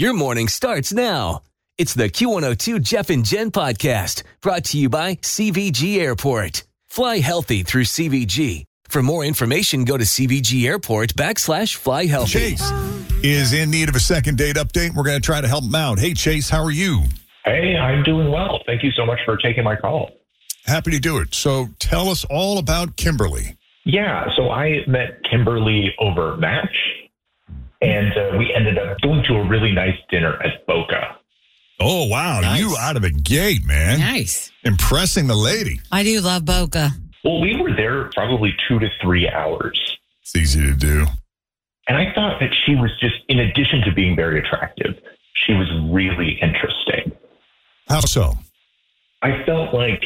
Your morning starts now. It's the Q102 Jeff and Jen podcast brought to you by CVG Airport. Fly healthy through CVG. For more information, go to CVG Airport backslash fly healthy. Chase is in need of a second date update. We're going to try to help him out. Hey, Chase, how are you? Hey, I'm doing well. Thank you so much for taking my call. Happy to do it. So tell us all about Kimberly. Yeah, so I met Kimberly over Match, and uh, we ended up going to a really nice dinner at Boca. Oh, wow. Nice. You out of the gate, man. Nice. Impressing the lady. I do love Boca. Well, we were there probably two to three hours. It's easy to do. And I thought that she was just, in addition to being very attractive, she was really interesting. How so? I felt like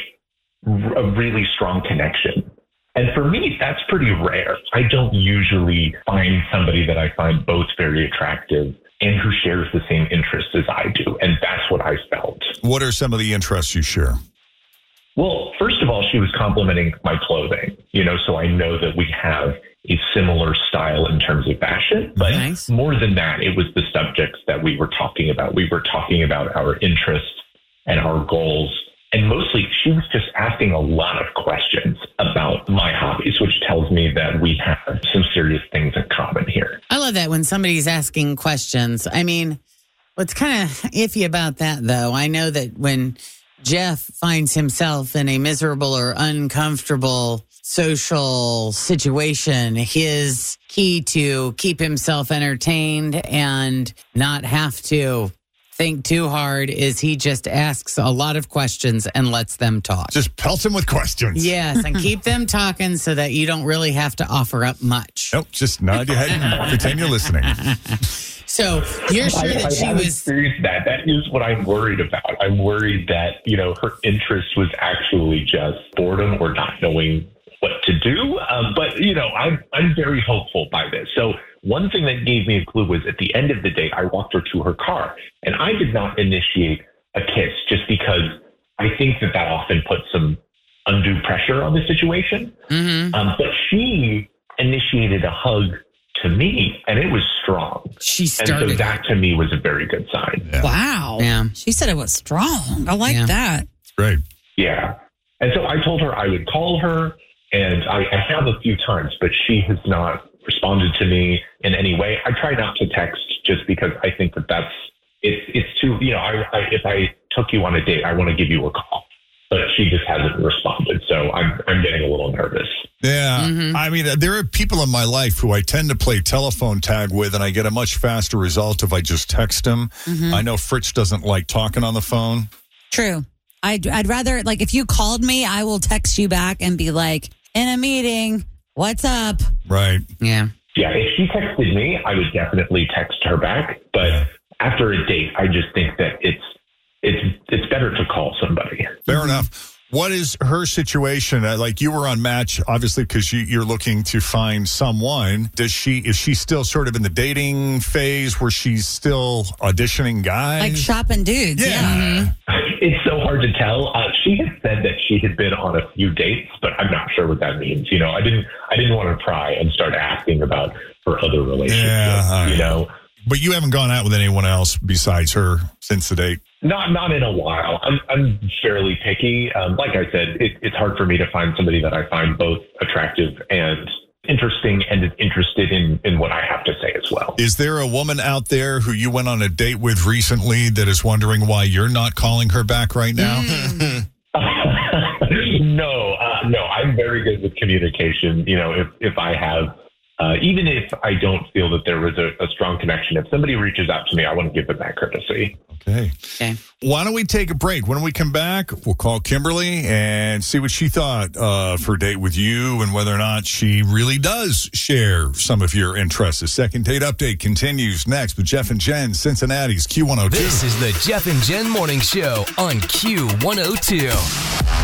a really strong connection. And for me, that's pretty rare. I don't usually find somebody that I find both very attractive and who shares the same interests as I do. And that's what I felt. What are some of the interests you share? Well, first of all, she was complimenting my clothing, you know, so I know that we have a similar style in terms of fashion. But Nice. more than that, it was the subjects that we were talking about. We were talking about our interests and our goals. And mostly, she was just asking a lot of questions about my hobbies, which tells me that we have some serious things in common here. I love that when somebody's asking questions. I mean, what's kind of iffy about that, though, I know that when Jeff finds himself in a miserable or uncomfortable social situation, his key to keep himself entertained and not have to think too hard is he just asks a lot of questions and lets them talk. Just pelt him with questions. Yes, and keep them talking so that you don't really have to offer up much. Nope, just nod your head and pretend you're listening. So you're sure I, that I she have was. experienced that. That is what I'm worried about. I'm worried that you know her interest was actually just boredom or not knowing what to do. Um, but you know, I'm I'm very hopeful by this. So one thing that gave me a clue was at the end of the day, I walked her to her car, and I did not initiate a kiss just because I think that that often puts some undue pressure on the situation. Mhm. Um, but she initiated a hug to me, and it was strong. She And so that to me was a very good sign. wow. Yeah. She said it was strong. I like Yeah. that. Great. Yeah. And so I told her I would call her, and I, I have a few times, but she has not responded to me in any way. I try not to text just because I think that that's it's it's too you know I, I if I took you on a date, I want to give you a call, but she just hasn't responded, so I'm I'm getting a little nervous. Yeah. Mhm. I mean, there are people in my life who I tend to play telephone tag with, and I get a much faster result if I just text them. Mm-hmm. I know Fritz doesn't like talking on the phone. True. I'd, I'd rather, like, if you called me, I will text you back and be like, in a meeting, what's up? Right. Yeah. Yeah, if she texted me, I would definitely text her back. But after a date, I just think that it's it's it's better to call somebody. Fair enough. What is her situation? Uh, like you were on Match, obviously, because you, you're looking to find someone. Does she? Is she still sort of in the dating phase where she's still auditioning guys? Like shopping dudes. yeah. It's so hard to tell. Uh, she had said that she had been on a few dates, but I'm not sure what that means. You know, I didn't I didn't want to pry and start asking about her other relationships. Yeah, all right. you know, But you haven't gone out with anyone else besides her since the date. not not in a while. I'm I'm fairly picky. Um, like I said, it, it's hard for me to find somebody that I find both attractive and interesting and interested in, in what I have to say as well. Is there a woman out there who you went on a date with recently that is wondering why you're not calling her back right now? No, uh, no, I'm very good with communication. You know, if, if I have, uh, even if I don't feel that there was a, a strong connection, if somebody reaches out to me, I want to give them that courtesy. Okay. Okay. Why don't we take a break? When we come back, we'll call Kimberly and see what she thought of her date with you and whether or not she really does share some of your interests. The second date update continues next with Jeff and Jen, Cincinnati's Q102. This is the Jeff and Jen Morning Show on Q102.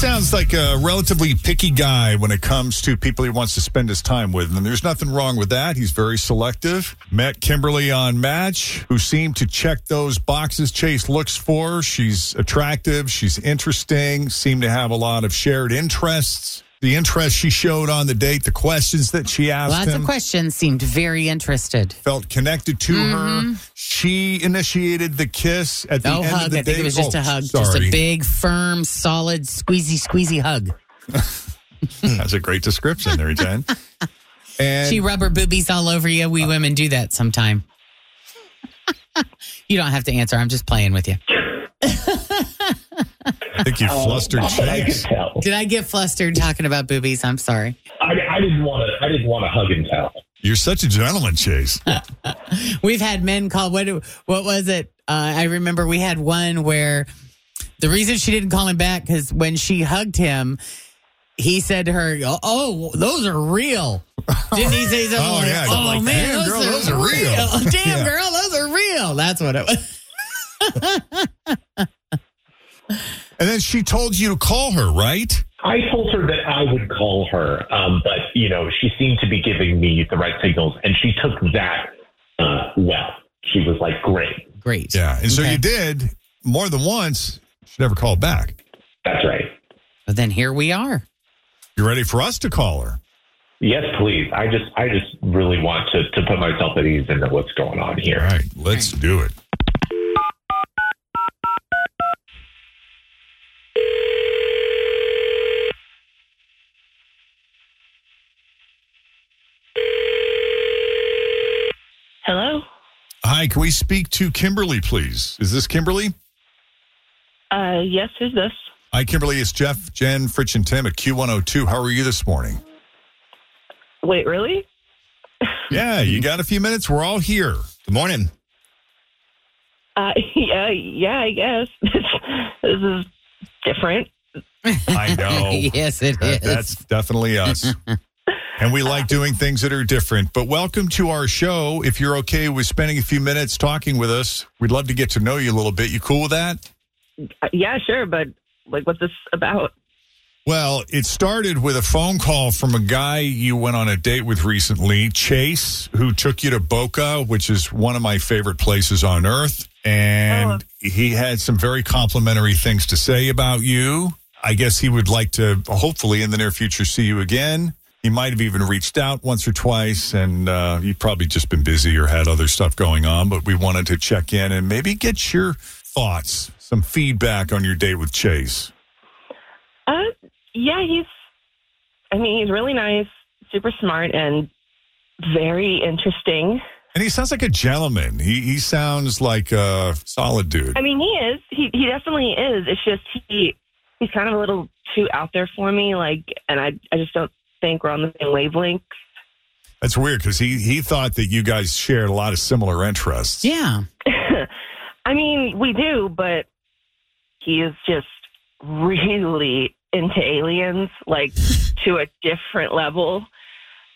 Sounds like a relatively picky guy when it comes to people he wants to spend his time with. And there's nothing wrong with that. He's very selective. Met Kimberly on Match, who seemed to check those boxes Chase looks for. She's attractive, she's interesting, seemed to have a lot of shared interests. The interest she showed on the date, the questions that she asked Lots him, of questions seemed very interested. felt connected to her. Mm-hmm. She initiated the kiss at the No end of hug. the I think it was just Oh, a hug. Just a big, firm, solid, squeezy, squeezy hug. That's a great description there, Jen. And She rub her boobies all over you. We uh, women do that sometime. you don't have to answer. I'm just playing with you. I think you Uh, flustered I Chase. tell. Did I get flustered talking about boobies? I'm sorry. I, I didn't want to. I didn't want to hug and tell. You're such a gentleman, Chase. We've had men call. What? What was it? Uh, I remember we had one where the reason she didn't call him back because when she hugged him, he said to her, "Oh, oh, those are real." Didn't he say something? Oh, like, yeah. Oh Like, man, "Damn, those, girl, are those are real." Damn, Yeah. girl, those are real. That's what it was. And then she told you to call her, right? I told her that I would call her, um, but you know, she seemed to be giving me the right signals, and she took that uh, well. She was like, "Great, Great. Yeah. And so you did more than once. She never called back. that's right." But then here we are. You ready for us to call her? Yes, please. I just, I just really want to to put myself at ease and know what's going on here. All right, let's do it. Hello. Hi, can we speak to Kimberly, please? Is this Kimberly? Uh, yes, who's this? Hi, Kimberly. It's Jeff, Jen, Fritz, and Tim at Q102. How are you this morning? Wait, really? Yeah, you got a few minutes? We're all here. Good morning. Uh, yeah, yeah, I guess this, this is different. I know. yes, it That- is. that's definitely us. And we like doing things that are different. But welcome to our show. If you're okay with spending a few minutes talking with us, we'd love to get to know you a little bit. You cool with that? Uh, yeah, sure, but like, what's this about? Well, it started with a phone call from a guy you went on a date with recently, Chase, who took you to Boca, which is one of my favorite places on earth. And he had some very complimentary things to say about you. I guess he would like to, hopefully, in the near future, see you again. He might have even reached out once or twice, and uh, you've probably just been busy or had other stuff going on. But we wanted to check in and maybe get your thoughts, some feedback on your date with Chase. Uh, yeah, he's. I mean, he's really nice, super smart, and very interesting. And he sounds like a gentleman. He he sounds like a solid dude. I mean, he is. He he definitely is. It's just he he's kind of a little too out there for me. Like, and I I just don't think we're on the same wavelength. That's weird because he he thought that you guys shared a lot of similar interests. Yeah. I mean, we do, but he is just really into aliens, like to a different level.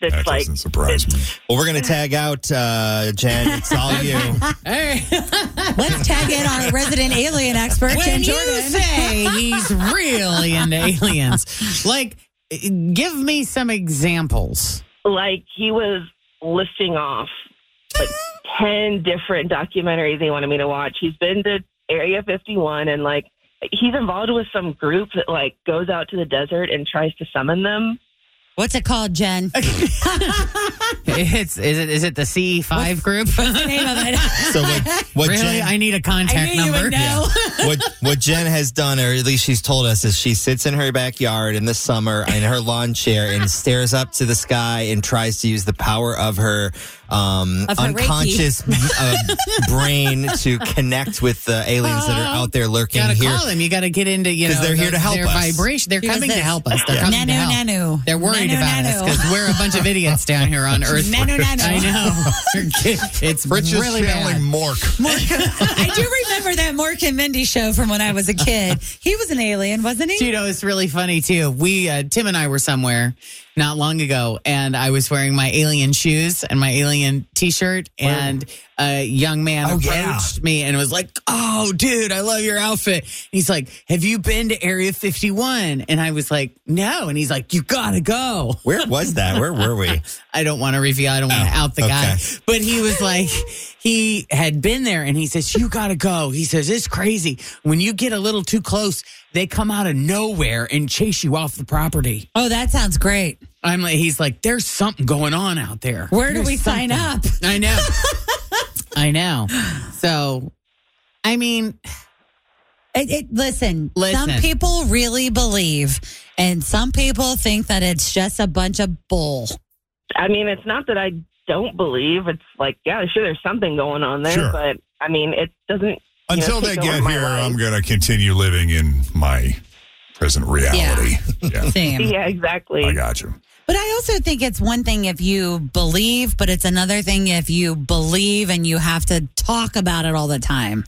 That's That like doesn't surprise me. Well, we're going to tag out uh, Jen. It's all you. Hey, Let's tag in our resident alien expert, when Jen you say he's really into aliens, like, give me some examples. like he was listing off like 10 different documentaries he wanted me to watch. He's been to Area 51 and like he's involved with some group that like goes out to the desert and tries to summon them. What's it called, Jen? It's is it is it the C five group? What's the name of it? So what, what really, Jen, I need a I contact knew you number. would know. what what Jen has done, or at least she's told us, is she sits in her backyard in the summer in her lawn chair and stares up to the sky and tries to use the power of her um, unconscious uh, brain to connect with the aliens that are out there lurking You gotta here. call them. You gotta get into you know 'Cause they're here to help their us. vibration. They're She coming to help us. They're coming Nanu, to help. nanu. They're worried Nanu, about us because we're a bunch of idiots down here on Earth. Nanu, nanu. I know. It's Rich is really channeling bad. Mork. I do remember that Mork and Mindy show from when I was a kid. He was an alien, wasn't he? You know, it's really funny too. We, uh, Tim and I were somewhere not long ago, and I was wearing my alien shoes and my alien T-shirt, and a young man Oh, approached yeah. me and was like, "Oh, dude, I love your outfit." He's like, "Have you been to Area 51?" And I was like, "No," and he's like, "You gotta go." Where was that? Where were we? I don't want to reveal. I don't want to Oh, out the guy. okay. But he was like, he had been there, and he says, "You got to go." He says, "It's crazy. When you get a little too close, they come out of nowhere and chase you off the property." Oh, that sounds great. I'm like, he's like, "There's something going on out there." Where do There's we sign up? I know. I know. So, I mean, It, it, listen, some people really believe, and some people think that it's just a bunch of bull. I mean, it's not that I don't believe. It's like, yeah, sure, there's something going on there, Sure. but I mean, it doesn't. you know, Until they get here, life. I'm going to continue living in my present reality. Yeah. Same. Yeah, exactly. I got you. But I also think it's one thing if you believe, but it's another thing if you believe and you have to talk about it all the time.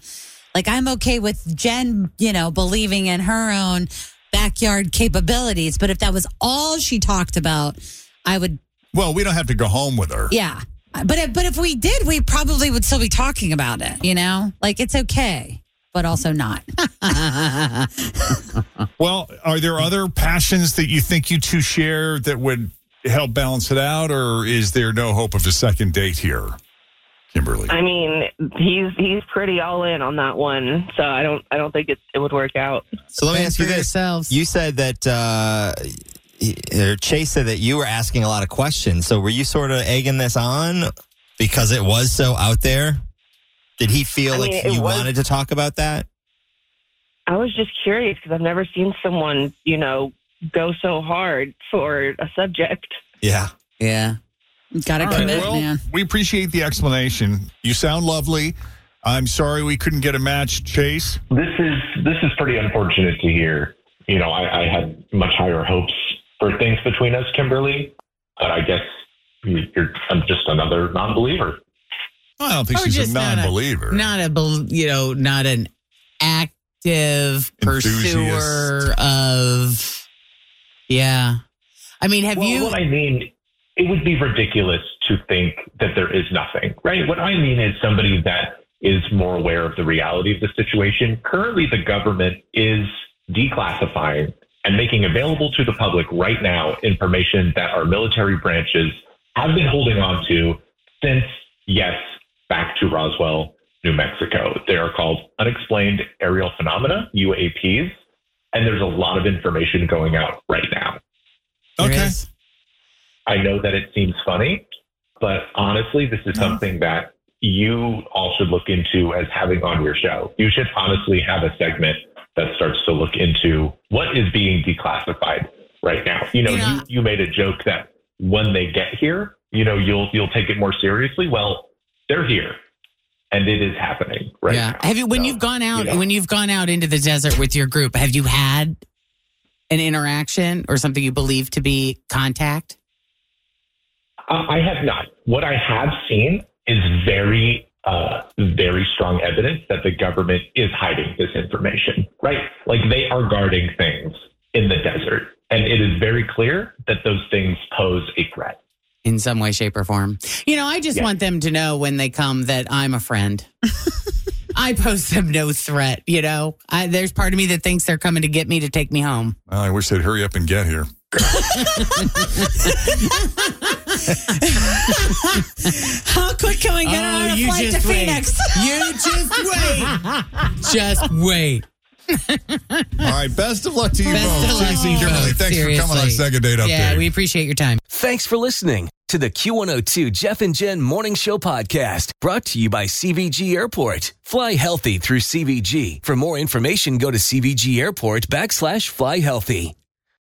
Like I'm okay with Jen, you know, believing in her own backyard capabilities, but if that was all she talked about, I would, Well, we don't have to go home with her. yeah. But if, but if we did, we probably would still be talking about it. You know, like it's okay, but also not. Well, are there other passions that you think you two share that would help balance it out, or is there no hope of a second date here, Kimberly? I mean, he's he's pretty all in on that one, so I don't I don't think it it would work out. So let me ask you this: yourselves. You said that uh, or Chase said that you were asking a lot of questions. So were you sort of egging this on because it was so out there? Did he feel I like mean, you was- wanted to talk about that? I was just curious because I've never seen someone, you know, go so hard for a subject. Yeah. yeah. Got to All right, commit, well, man. we appreciate the explanation. You sound lovely. I'm sorry we couldn't get a match, Chase. This is this is pretty unfortunate to hear. You know, I, I had much higher hopes for things between us, Kimberly. But I guess you're I'm just another non-believer. I don't think Or she's a just not a- non-believer. Not a, you know, not an active pursuer of, yeah. I mean, have well, you? what I mean, it would be ridiculous to think that there is nothing, right? What I mean is somebody that is more aware of the reality of the situation. Currently, the government is declassifying and making available to the public right now information that our military branches have been holding on to since, yes, back to Roswell, New Mexico. They are called unexplained aerial phenomena, UAPs, and there's a lot of information going out right now. Okay. I know that it seems funny, but honestly, this is uh-huh. something that you all should look into as having on your show. You should honestly have a segment that starts to look into what is being declassified right now. You know, Yeah. you, you made a joke that when they get here, you know, you'll you'll take it more seriously. Well, they're here, and it is happening right yeah. now. Have you when So, you've gone out you know. when you've gone out into the desert with your group? Have you had an interaction or something you believe to be contact? Uh, I have not. What I have seen is very, uh, very strong evidence that the government is hiding this information, right? Like they are guarding things in the desert. And it is very clear that those things pose a threat. In some way, shape, or form. You know, I just Yeah. want them to know when they come that I'm a friend. I pose them no threat. You know, I, there's part of me that thinks they're coming to get me to take me home. Well, I wish they'd hurry up and get here. How quick can we get Oh, on a you flight to wait. Phoenix? You just wait. just wait. All right, best of luck to you Best both. of luck Stacey to you Kimberly, both, thanks for coming on. Second Date Update. Yeah, we appreciate your time. Thanks for listening to the Q102 Jeff and Jen Morning Show podcast brought to you by CVG Airport. Fly healthy through CVG. For more information, go to CVG Airport backslash fly healthy.